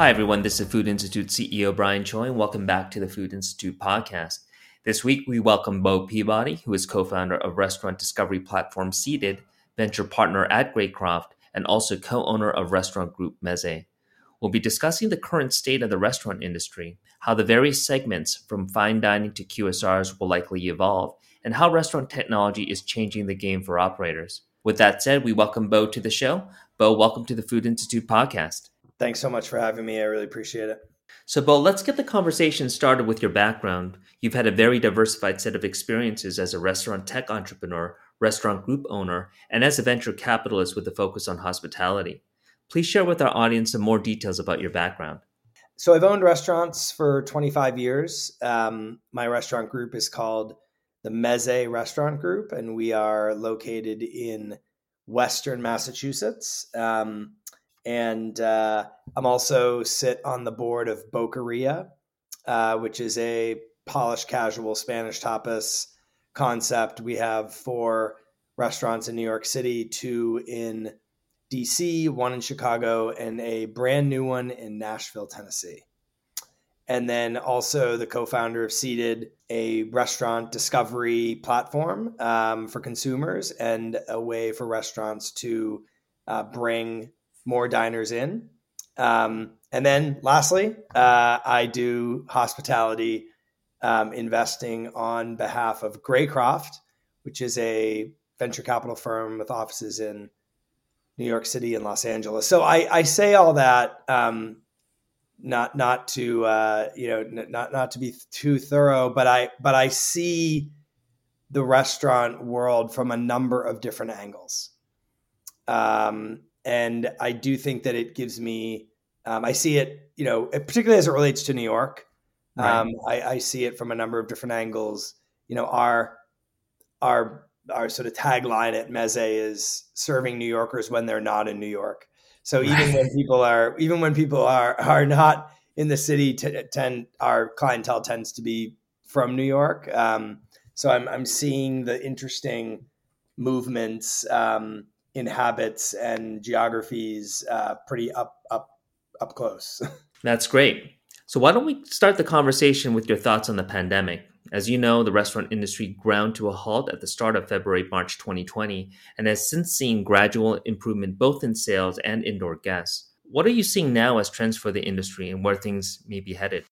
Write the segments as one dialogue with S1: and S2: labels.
S1: Hi, everyone. This is Food Institute CEO Brian Choi, and welcome back to the Food Institute podcast. This week, we welcome Bo Peabody, who is co founder of restaurant discovery platform Seated, venture partner at Greycroft, and also co owner of restaurant group Mezze. We'll be discussing the current state of the restaurant industry, how the various segments from fine dining to QSRs will likely evolve, and how restaurant technology is changing the game for operators. With that said, we welcome Bo to the show. Bo, welcome to the Food Institute podcast.
S2: Thanks so much for having me. I really appreciate it.
S1: So, Bo, let's get the conversation started with your background. You've had a very diversified set of experiences as a restaurant tech entrepreneur, restaurant group owner, and as a venture capitalist with a focus on hospitality. Please share with our audience some more details about your background.
S2: So, I've owned restaurants for 25 years. Um, my restaurant group is called the Mezze Restaurant Group, and we are located in Western Massachusetts. Um, and uh, I'm also sit on the board of Boqueria, uh, which is a polished casual Spanish tapas concept. We have four restaurants in New York City, two in DC, one in Chicago, and a brand new one in Nashville, Tennessee. And then also the co-founder of Seated, a restaurant discovery platform um, for consumers and a way for restaurants to uh, bring more diners in. Um, and then lastly, uh, I do hospitality um, investing on behalf of Greycroft, which is a venture capital firm with offices in New York City and Los Angeles. So I, I say all that um, not not to uh, you know not not to be too thorough, but I but I see the restaurant world from a number of different angles. Um, and I do think that it gives me. Um, I see it, you know, particularly as it relates to New York. Right. Um, I, I, see it from a number of different angles. You know, our our our sort of tagline at Mezze is serving New Yorkers when they're not in New York. So even right. when people are even when people are are not in the city, t- tend our clientele tends to be from New York. Um, so I'm I'm seeing the interesting movements. Um, in habits and geographies uh, pretty up up up close.
S1: That's great. So why don't we start the conversation with your thoughts on the pandemic? As you know, the restaurant industry ground to a halt at the start of February March 2020 and has since seen gradual improvement both in sales and indoor guests. What are you seeing now as trends for the industry and where things may be headed?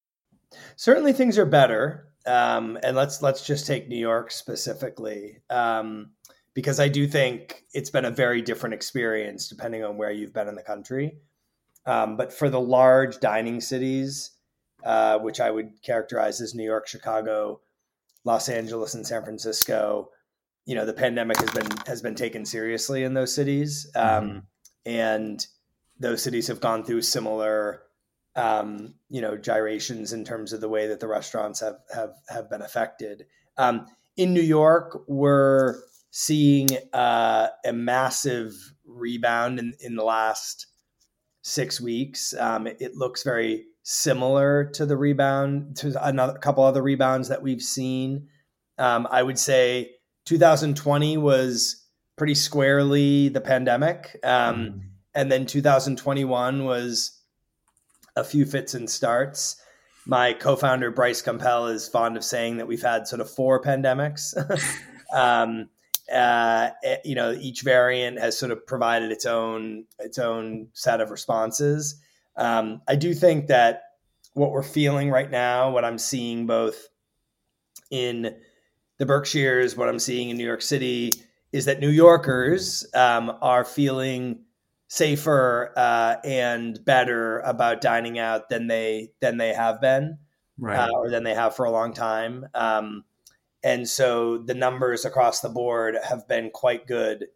S2: Certainly, things are better. Um, and let's let's just take New York specifically. Um, because I do think it's been a very different experience depending on where you've been in the country. Um, but for the large dining cities, uh, which I would characterize as New York, Chicago, Los Angeles, and San Francisco, you know, the pandemic has been has been taken seriously in those cities, um, mm-hmm. and those cities have gone through similar, um, you know, gyrations in terms of the way that the restaurants have have have been affected. Um, in New York, we're seeing uh, a massive rebound in, in the last six weeks. Um, it, it, looks very similar to the rebound to another couple other rebounds that we've seen. Um, I would say 2020 was pretty squarely the pandemic, um, mm. and then 2021 was a few fits and starts. My co-founder Bryce Gumpel is fond of saying that we've had sort of four pandemics. uh, eh, you know, each variant has sort of provided its own its own set of responses. Um, I do think that what we're feeling right now, what I'm seeing both in the Berkshires, what I'm seeing in New York City, is that New Yorkers um, are feeling safer uh, and better about dining out than they than they have been, right. uh, or than they have for a long time. Um, and so the numbers across the board have been quite good,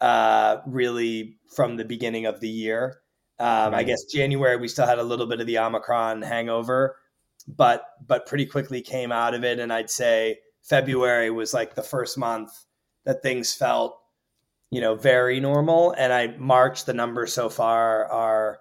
S2: uh, really from the beginning of the year. Um. I guess January we still had a little bit of the Omicron hangover, but but pretty quickly came out of it. And I'd say February was like the first month that things felt, you know, very normal. And I March the numbers so far are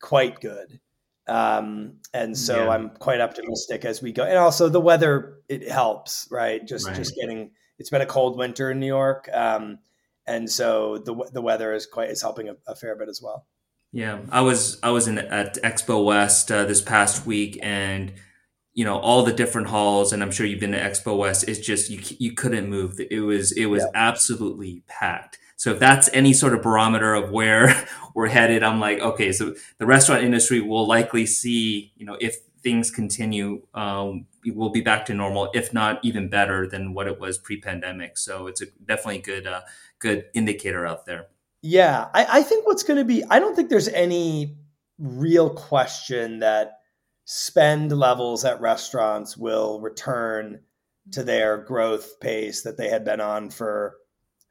S2: quite good. Um, and so yeah. I'm quite optimistic as we go. And also the weather, it helps, right? Just, right. just getting, it's been a cold winter in New York. Um, and so the, the weather is quite, is helping a, a fair bit as well.
S1: Yeah, I was I was in at Expo West uh, this past week, and you know all the different halls, and I'm sure you've been to Expo West. It's just you you couldn't move. It was it was yeah. absolutely packed. So if that's any sort of barometer of where we're headed, I'm like, okay, so the restaurant industry will likely see, you know, if things continue, um, we'll be back to normal, if not even better than what it was pre-pandemic. So it's a definitely good, uh, good indicator out there.
S2: Yeah, I, I think what's going to be, I don't think there's any real question that spend levels at restaurants will return to their growth pace that they had been on for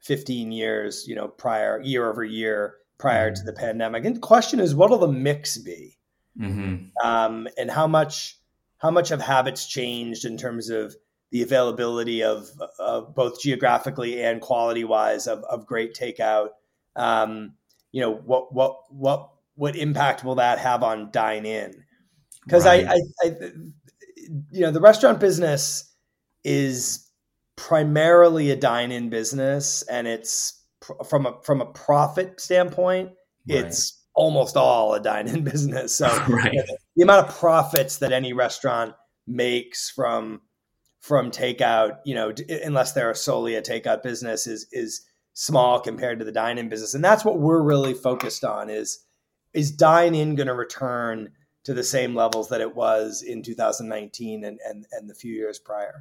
S2: 15 years, you know, prior year over year prior mm-hmm. to the pandemic. And the question is, what will the mix be? Mm-hmm. Um, and how much how much have habits changed in terms of the availability of, of both geographically and quality wise of, of great takeout? Um, you know, what what what what impact will that have on dine in? Because right. I, I, I, you know, the restaurant business is primarily a dine-in business, and it's from a from a profit standpoint, right. it's almost all a dine-in business. So right. you know, the amount of profits that any restaurant makes from from takeout, you know, unless they're solely a takeout business, is is small compared to the dine-in business, and that's what we're really focused on. Is is dine-in going to return to the same levels that it was in 2019 and and, and the few years prior?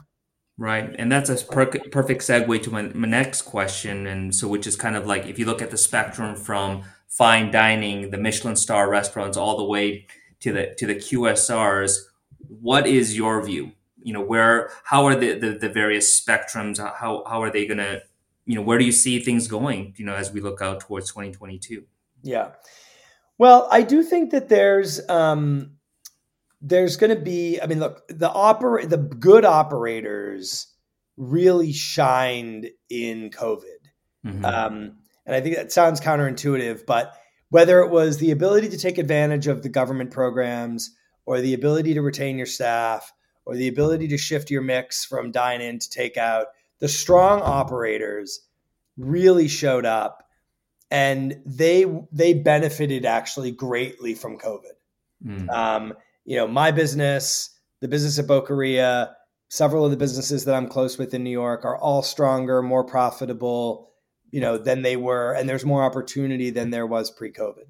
S1: Right. And that's a per- perfect segue to my, my next question. And so, which is kind of like if you look at the spectrum from fine dining, the Michelin star restaurants, all the way to the to the QSRs, what is your view? You know, where how are the the, the various spectrums? How how are they going to, you know, where do you see things going? You know, as we look out towards 2022.
S2: Yeah. Well, I do think that there's um, there's going to be i mean look the oper- the good operators really shined in covid mm-hmm. um, and i think that sounds counterintuitive but whether it was the ability to take advantage of the government programs or the ability to retain your staff or the ability to shift your mix from dine in to take out the strong operators really showed up and they they benefited actually greatly from covid mm. um, you know, my business, the business at Boqueria, several of the businesses that I'm close with in New York are all stronger, more profitable, you know, than they were, and there's more opportunity than there was pre-COVID.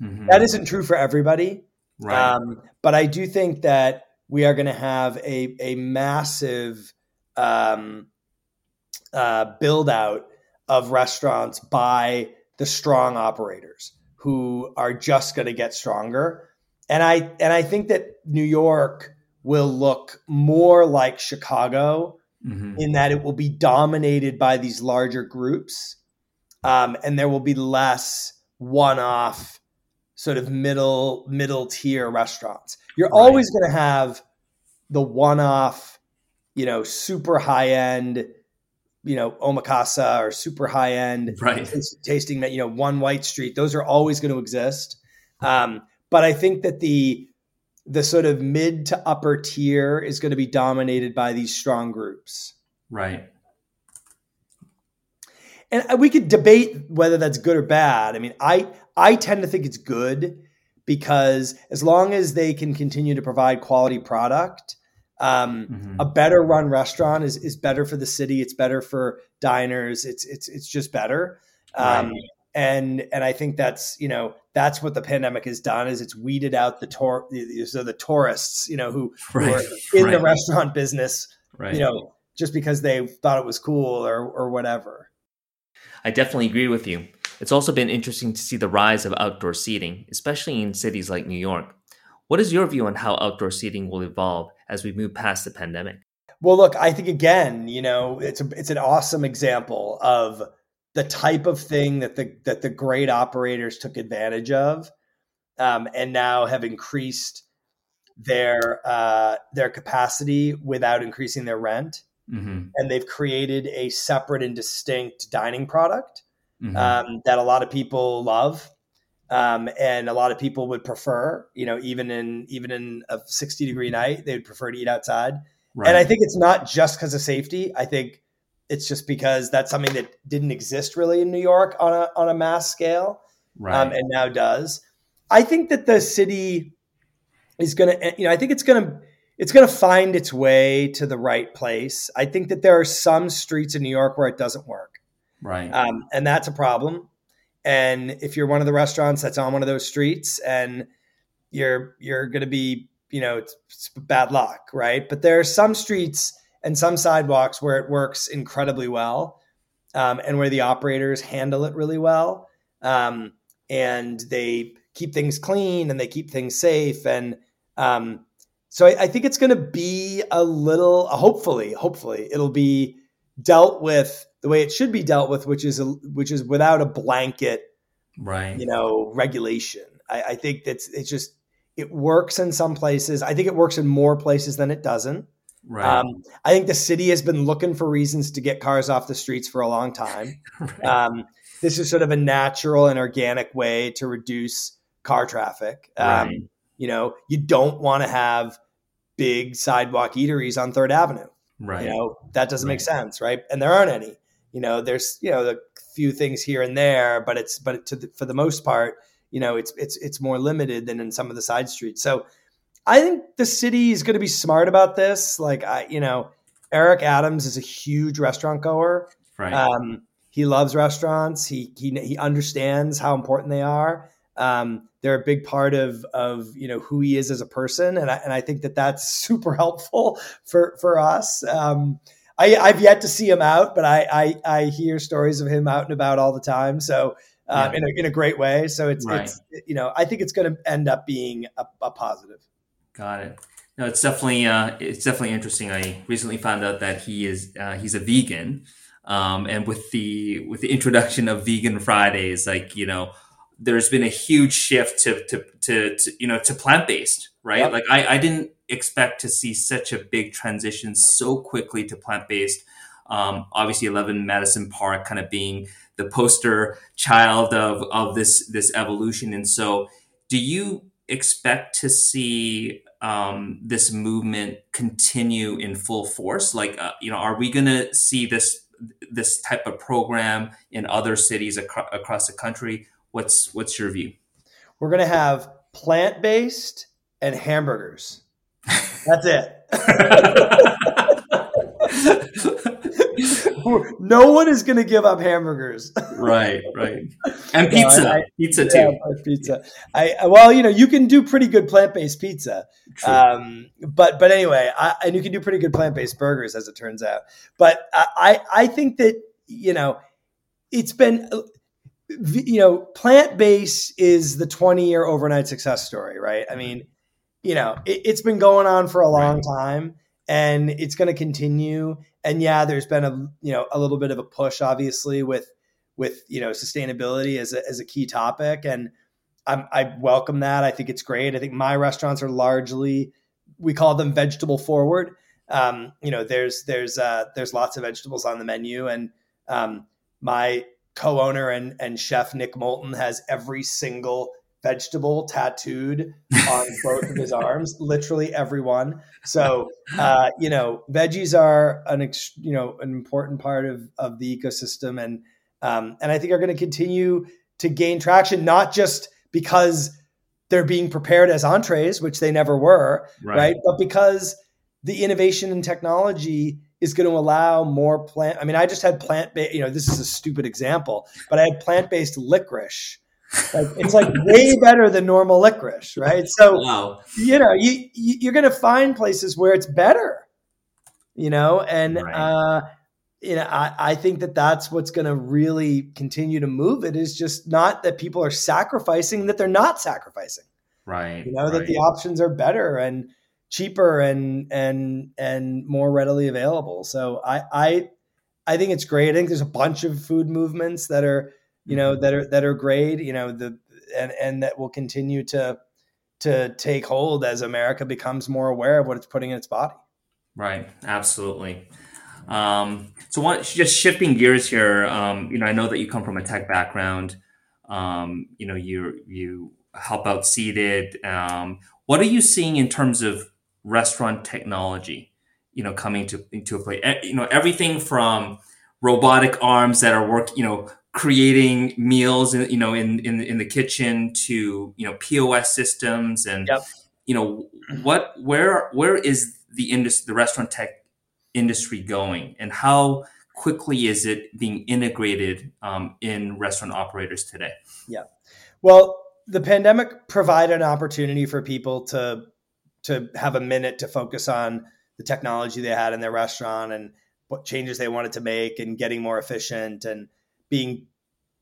S2: Mm-hmm. That isn't true for everybody, right? Um, but I do think that we are going to have a a massive um, uh, build out of restaurants by the strong operators who are just going to get stronger and I and I think that New York will look more like Chicago mm-hmm. in that it will be dominated by these larger groups, um, and there will be less one-off sort of middle middle tier restaurants. You're right. always going to have the one-off, you know, super high end, you know, omakase or super high end
S1: right.
S2: tasting, you know, one white street. Those are always going to exist. Um, but I think that the the sort of mid to upper tier is going to be dominated by these strong groups.
S1: Right.
S2: And we could debate whether that's good or bad. I mean, I I tend to think it's good because as long as they can continue to provide quality product, um, mm-hmm. a better run restaurant is is better for the city. It's better for diners. It's it's it's just better. Um, right and and I think that's you know that's what the pandemic has done is it's weeded out the tour so the tourists you know who, right. who are in right. the restaurant business right. you know just because they thought it was cool or or whatever.
S1: I definitely agree with you. It's also been interesting to see the rise of outdoor seating, especially in cities like New York. What is your view on how outdoor seating will evolve as we move past the pandemic?
S2: Well, look, I think again, you know, it's a, it's an awesome example of the type of thing that the that the great operators took advantage of, um, and now have increased their uh, their capacity without increasing their rent, mm-hmm. and they've created a separate and distinct dining product mm-hmm. um, that a lot of people love. Um, and a lot of people would prefer, you know, even in even in a 60 degree night, they would prefer to eat outside. Right. And I think it's not just because of safety. I think it's just because that's something that didn't exist really in New York on a on a mass scale, right. um, and now does. I think that the city is going to, you know, I think it's going to it's going to find its way to the right place. I think that there are some streets in New York where it doesn't work,
S1: right?
S2: Um, and that's a problem. And if you're one of the restaurants that's on one of those streets, and you're you're going to be, you know, it's, it's bad luck, right? But there are some streets and some sidewalks where it works incredibly well, um, and where the operators handle it really well, um, and they keep things clean and they keep things safe and um, so I, I think it's going to be a little, hopefully, hopefully it'll be dealt with the way it should be dealt with, which is a, which is without a blanket,
S1: right?
S2: You know, regulation. I, I think that's it's just it works in some places. I think it works in more places than it doesn't.
S1: Right.
S2: Um, I think the city has been looking for reasons to get cars off the streets for a long time. right. um, this is sort of a natural and organic way to reduce car traffic. Um, right. You know, you don't want to have big sidewalk eateries on Third Avenue.
S1: Right.
S2: You know, that doesn't
S1: right.
S2: make sense, right? And there aren't any. You know, there's you know a few things here and there, but it's but to the, for the most part, you know, it's it's it's more limited than in some of the side streets. So, I think the city is going to be smart about this. Like I, you know, Eric Adams is a huge restaurant goer.
S1: Right.
S2: Um, he loves restaurants. He he he understands how important they are. Um, they're a big part of of you know who he is as a person, and I, and I think that that's super helpful for for us. Um, I, I've yet to see him out, but I, I, I hear stories of him out and about all the time. So um, yeah. in a in a great way. So it's right. it's you know I think it's going to end up being a, a, positive.
S1: Got it. No, it's definitely uh, it's definitely interesting. I recently found out that he is uh, he's a vegan, um, and with the with the introduction of vegan Fridays, like you know there's been a huge shift to to to, to you know to plant based, right? Yep. Like I, I didn't expect to see such a big transition so quickly to plant based. Um, obviously, Eleven Madison Park kind of being the poster child of of this this evolution, and so do you expect to see um, this movement continue in full force? Like, uh, you know, are we going to see this this type of program in other cities ac- across the country? What's what's your view?
S2: We're gonna have plant based and hamburgers. That's it. no one is going to give up hamburgers.
S1: right, right, and pizza, no, I, pizza too.
S2: Yeah, pizza. I well, you know, you can do pretty good plant based pizza, um, but but anyway, I, and you can do pretty good plant based burgers, as it turns out. But I I think that you know, it's been you know, plant based is the 20 year overnight success story, right? I mean, you know, it, has been going on for a long right. time and it's going to continue. And yeah, there's been a, you know, a little bit of a push, obviously, with, with, you know, sustainability as a, as a key topic. And I'm, I welcome that. I think it's great. I think my restaurants are largely, we call them vegetable forward. Um, you know, there's, there's, uh, there's lots of vegetables on the menu and, um, my co-owner and, and chef Nick Moulton has every single vegetable tattooed on both of his arms, literally everyone. So, uh, you know, veggies are an, ex- you know, an important part of, of the ecosystem. And, um, and I think are going to continue to gain traction, not just because they're being prepared as entrees, which they never were, right? right? But because the innovation and technology is going to allow more plant. I mean, I just had plant based, you know, this is a stupid example, but I had plant based licorice. Like, it's like way better than normal licorice, right? So, wow. you know, you, you are going to find places where it's better, you know, and right. uh, you know, I, I think that that's what's going to really continue to move it is just not that people are sacrificing, that they're not sacrificing,
S1: right?
S2: You know,
S1: right.
S2: that the options are better and cheaper and and and more readily available. So I I I think it's great. I think there's a bunch of food movements that are you know that are that are great. You know the and and that will continue to to take hold as America becomes more aware of what it's putting in its body.
S1: Right. Absolutely. Um, so, what, just shifting gears here. Um, you know, I know that you come from a tech background. Um, you know, you you help out Seated. Um, what are you seeing in terms of restaurant technology, you know, coming to into a place. You know, everything from robotic arms that are work, you know, creating meals, in, you know, in, in in the kitchen to you know POS systems and
S2: Yep.
S1: you know what where where is the industry the restaurant tech industry going and how quickly is it being integrated um, in restaurant operators today?
S2: Yeah, well, the pandemic provided an opportunity for people to to have a minute to focus on the technology they had in their restaurant and what changes they wanted to make and getting more efficient and being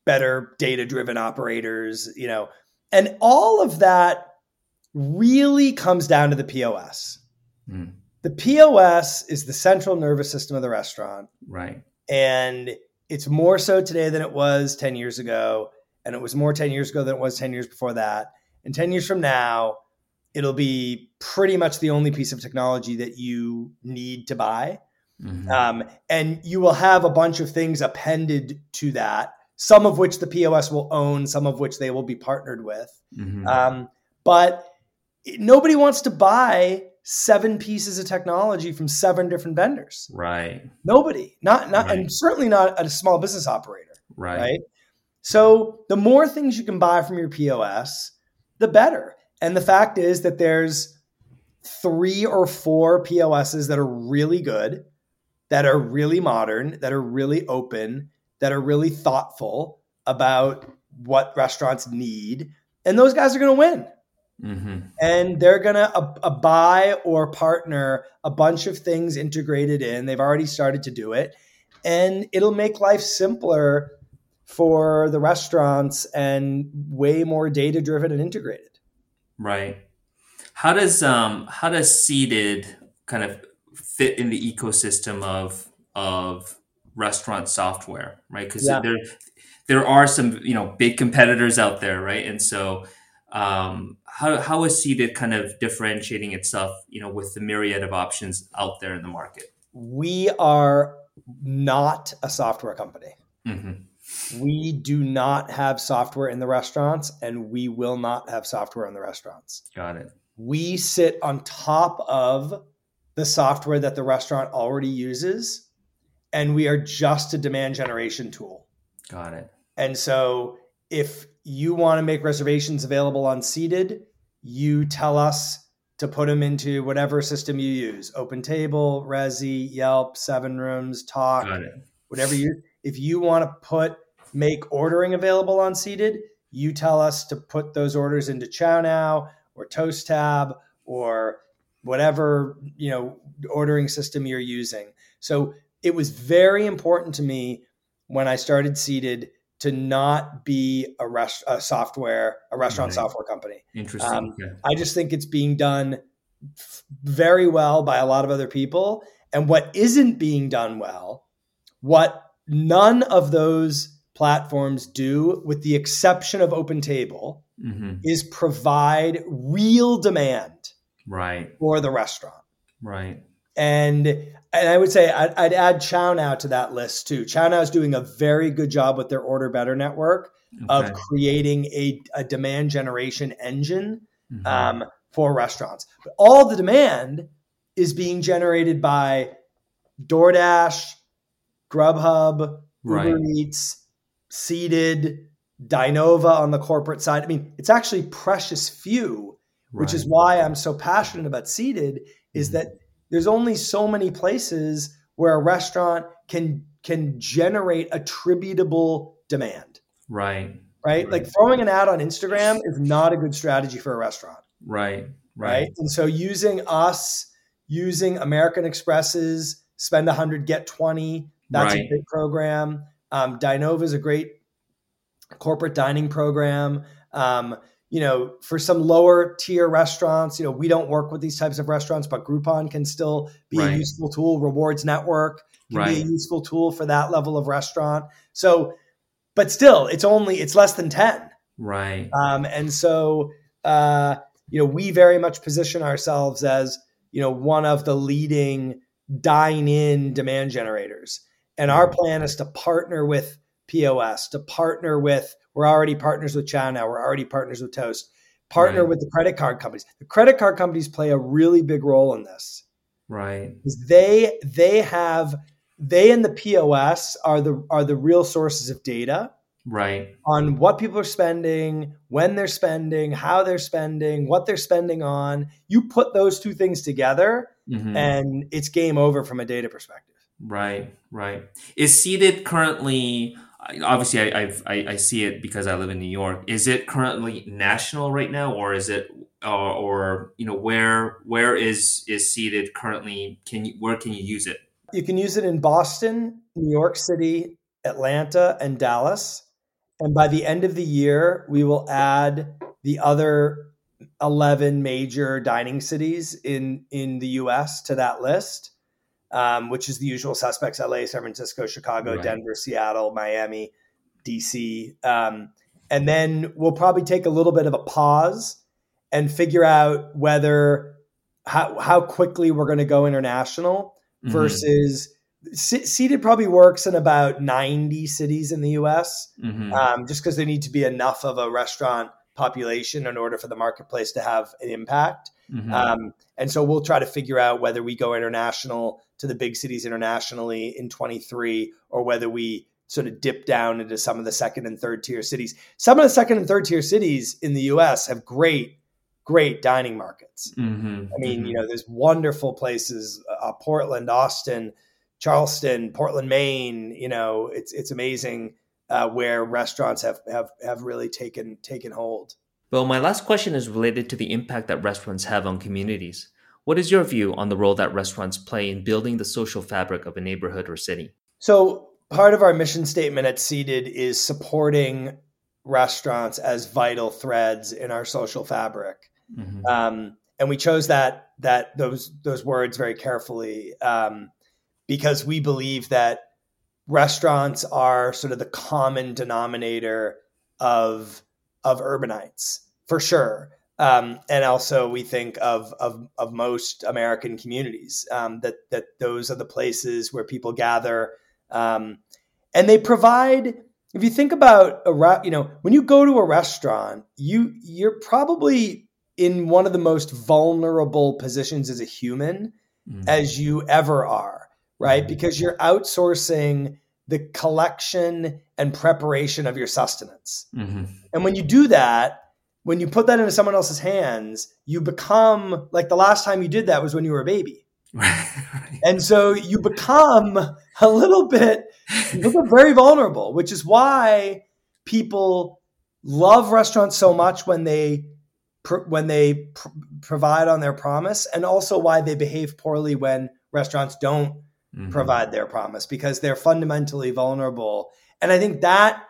S2: better data driven operators, you know. And all of that really comes down to the POS.
S1: Mm,
S2: The POS is the central nervous system of the restaurant.
S1: right.
S2: And it's more so today than it was 10 years ago. And it was more 10 years ago than it was 10 years before that. And 10 years from now, it'll be pretty much the only piece of technology that you need to buy.
S1: Mhm.
S2: Um, and you will have a bunch of things appended to that, some of which the POS will own, some of which they will be partnered with.
S1: Mhm.
S2: Um, but nobody wants to buy seven pieces of technology from seven different vendors.
S1: right.
S2: Nobody, not not,
S1: Right.
S2: and certainly not a small business operator,
S1: Right.
S2: right? So the more things you can buy from your POS, the better. And the fact is that there's three or four POSs that are really good, that are really modern, that are really open, that are really thoughtful about what restaurants need, and those guys are going to win
S1: Mhm.
S2: and they're gonna uh, uh, buy or partner a bunch of things integrated in. They've already started to do it, and it'll make life simpler for the restaurants and way more data driven and integrated.
S1: Right. How does um how does seated kind of fit in the ecosystem of of restaurant software, right? Because
S2: Yeah.
S1: there there are some you know big competitors out there, right? And so um, how how is seated kind of differentiating itself, you know, with the myriad of options out there in the market?
S2: We are not a software company.
S1: hmm
S2: We do not have software in the restaurants, and we will not have software in the restaurants.
S1: Got it.
S2: we sit on top of the software that the restaurant already uses and we are just a demand generation tool
S1: Got it.
S2: and so if you want to make reservations available on seated you tell us to put them into whatever system you use open table Resy yelp seven rooms Tock
S1: Got it.
S2: whatever you if you want to put make ordering available on seated you tell us to put those orders into chow now or toast tab or whatever you know ordering system you're using so it was very important to me when i started seated to not be a, rest, a software a restaurant
S1: Right.
S2: software company
S1: Interesting.
S2: Um,
S1: okay.
S2: I just think it's being done f- very well by a lot of other people. And what isn't being done well, what none of those platforms do, with the exception of OpenTable,
S1: hmm
S2: is provide real demand
S1: Right.
S2: for the restaurant.
S1: Right.
S2: And and I would say I'd, I'd add Chow Now to that list too. Chow Now is doing a very good job with their Order Better network of creating a, a demand generation engine
S1: Mhm.
S2: um, for restaurants. But all the demand is being generated by DoorDash, Grubhub,
S1: right.
S2: Uber Eats, Seated, Dinova on the corporate side. I mean, it's actually precious few, which is why I'm so passionate about Seated. Is
S1: Mhm.
S2: that there's only so many places where a restaurant can can generate attributable demand,
S1: Right.
S2: right?
S1: Right.
S2: Like throwing an ad on Instagram is not a good strategy for a restaurant
S1: Right.
S2: right?
S1: Right.
S2: And so using us, using American Express's spend 100, get 20, that's
S1: Right.
S2: a great program. Um, Dinova is a great corporate dining program. Um, you know, for some lower tier restaurants, you know, we don't work with these types of restaurants, but Groupon can still be a useful tool. Rewards Network can
S1: Right.
S2: be a useful tool for that level of restaurant. So, but still, it's only it's less than 10.
S1: Right.
S2: Um, and so, uh, you know, we very much position ourselves as, you know, one of the leading dine in demand generators. And our plan is to partner with POS, to partner with, we're already partners with Chow now, we're already partners with Toast, partner
S1: Right.
S2: with the credit card companies. The credit card companies play a really big role in this
S1: Right.
S2: they they have they and the POS are the are the real sources of data
S1: right
S2: on what people are spending when they're spending how they're spending what they're spending on you put those two things together mm-hmm. and it's game over from a data perspective
S1: right right is seated currently obviously I, I, I see it because i live in new york. Is it currently national right now or is it or, or you know where where is is seated currently? Can you where can you use it?
S2: You can use it in boston new york city atlanta and dallas. And by the end of the year, we will add the other 11 major dining cities in, in the US to that list, um, which is the usual suspects LA, San Francisco, Chicago, right. Denver, Seattle, Miami, DC. Um, and then we'll probably take a little bit of a pause and figure out whether how, how quickly we're going to go international mm-hmm. versus seated probably works in about 90 cities in the us mm-hmm. um, just because there need to be enough of a restaurant population in order for the marketplace to have an impact mm-hmm. um, and so we'll try to figure out whether we go international to the big cities internationally in 23 or whether we sort of dip down into some of the second and third tier cities some of the second and third tier cities in the us have great great dining markets mm-hmm. i mean mm-hmm. you know there's wonderful places uh, portland austin Charleston, Portland, Maine. You know, it's it's amazing uh, where restaurants have have have really taken taken hold.
S1: Well, my last question is related to the impact that restaurants have on communities. What is your view on the role that restaurants play in building the social fabric of a neighborhood or city?
S2: So, part of our mission statement at Seated is supporting restaurants as vital threads in our social fabric. Mm-hmm. Um, and we chose that that those those words very carefully. Um, because we believe that restaurants are sort of the common denominator of of urbanites for sure. Um, and also we think of, of, of most American communities um, that that those are the places where people gather, um, and they provide. If you think about a re- you know when you go to a restaurant, you you're probably in one of the most vulnerable positions as a human mm. as you ever are right? Because you're outsourcing the collection and preparation of your sustenance. Mm-hmm. And when you do that, when you put that into someone else's hands, you become like the last time you did that was when you were a baby. and so you become a little bit, you become very vulnerable, which is why people love restaurants so much when they when they pr- provide on their promise, and also why they behave poorly when restaurants don't mm-hmm. provide their promise because they're fundamentally vulnerable. And I think that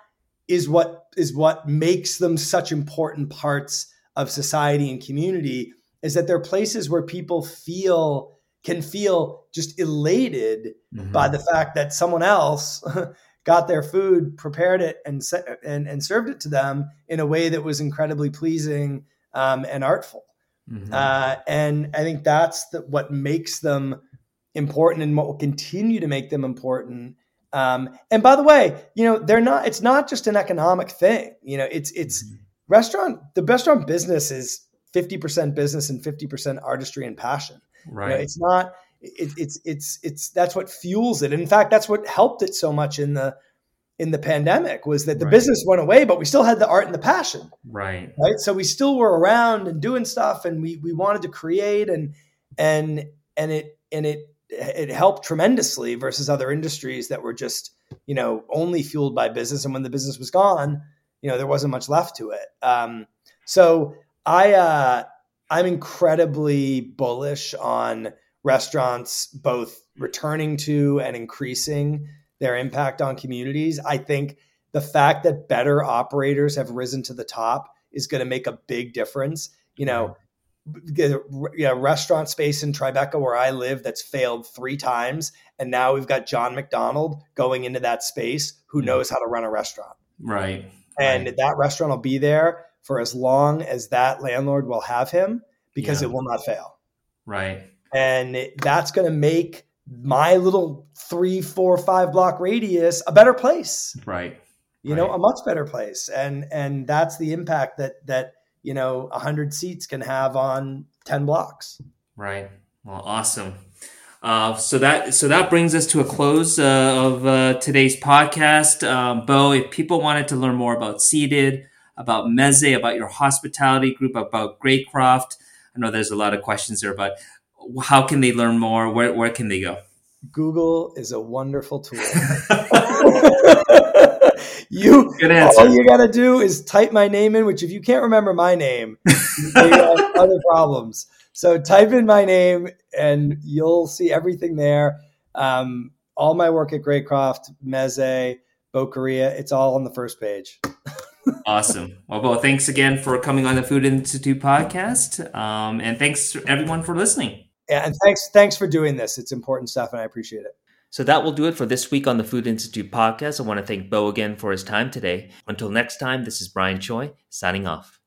S2: is what is what makes them such important parts of society and community is that they're places where people feel can feel just elated mm-hmm. by the fact that someone else got their food, prepared it, and, and and served it to them in a way that was incredibly pleasing um, and artful. Mm-hmm. Uh, and I think that's the, what makes them important and what will continue to make them important. Um, and by the way, you know, they're not, it's not just an economic thing. You know, it's, it's mm-hmm. restaurant, the restaurant business is 50% business and 50% artistry and passion.
S1: Right.
S2: You know, it's not, it, it's, it's, it's, that's what fuels it. And in fact, that's what helped it so much in the, in the pandemic was that the right. business went away, but we still had the art and the passion.
S1: Right.
S2: Right. So we still were around and doing stuff and we, we wanted to create and, and, and it, and it, it helped tremendously versus other industries that were just you know only fueled by business. And when the business was gone you know there wasn't much left to it. Um, so i uh, i'm incredibly bullish on restaurants both returning to and increasing their impact on communities. I think the fact that better operators have risen to the top is going to make a big difference. You know you know, restaurant space in Tribeca where I live that's failed three times, and now we've got John McDonald going into that space who mm-hmm. knows how to run a restaurant.
S1: Right.
S2: And
S1: right.
S2: that restaurant will be there for as long as that landlord will have him because yeah. it will not fail.
S1: Right.
S2: And that's going to make my little three, four, five block radius a better place.
S1: Right.
S2: You
S1: right.
S2: know, a much better place. And and that's the impact that that you know, 100 seats can have on 10 blocks.
S1: Right. Well, awesome. Uh, so that so that brings us to a close uh, of uh, today's podcast. Um, Bo, if people wanted to learn more about Seated, about Mezze, about your hospitality group, about Greycroft, I know there's a lot of questions there, but how can they learn more? Where where can they go?
S2: Google is a wonderful tool. you all you gotta do is type my name in, which if you can't remember my name, you have other problems. So type in my name and you'll see everything there. Um, all my work at Greycroft, Mezze, Boqueria, it's all on the first page.
S1: awesome. Well, Bo, thanks again for coming on the Food Institute podcast. Um, and thanks everyone for listening.
S2: Yeah, and thanks thanks for doing this. It's important stuff and I appreciate it.
S1: So that will do it for this week on the Food Institute podcast. I want to thank Bo again for his time today. Until next time, this is Brian Choi signing off.